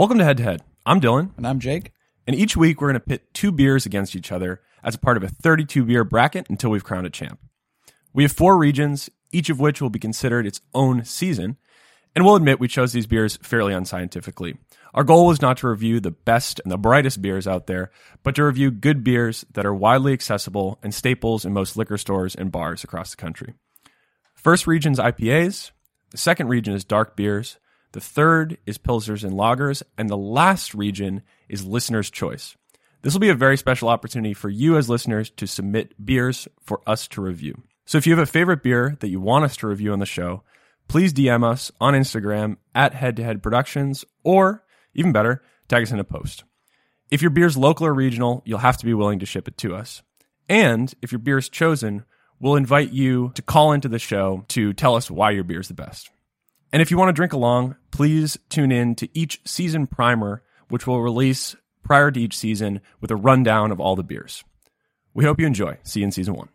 Welcome to Head to Head. I'm Dylan, And I'm Jake. and each week we're going to pit two beers against each other as a part of a 32 beer bracket until we've crowned a champ. We have four regions, each of which will be considered its own season, and we'll admit we chose these beers fairly unscientifically. Our goal was not to review the best and the brightest beers out there, but to review good beers that are widely accessible and staples in most liquor stores and bars across the country. First region is IPAs, the second region is dark beers, the third is pilsners and lagers, and the last region is listener's choice. This will be a very special opportunity for you as listeners to submit beers for us to review. So if you have a favorite beer that you want us to review on the show, please DM us on Instagram at Head to Head Productions, or even better, tag us in a post. If your beer's local or regional, you'll have to be willing to ship it to us. And if your beer is chosen, we'll invite you to call into the show to tell us why your beer is the best. And if you want to drink along, please tune in to each season primer, which will release prior to each season with a rundown of all the beers. We hope you enjoy. See you in season one.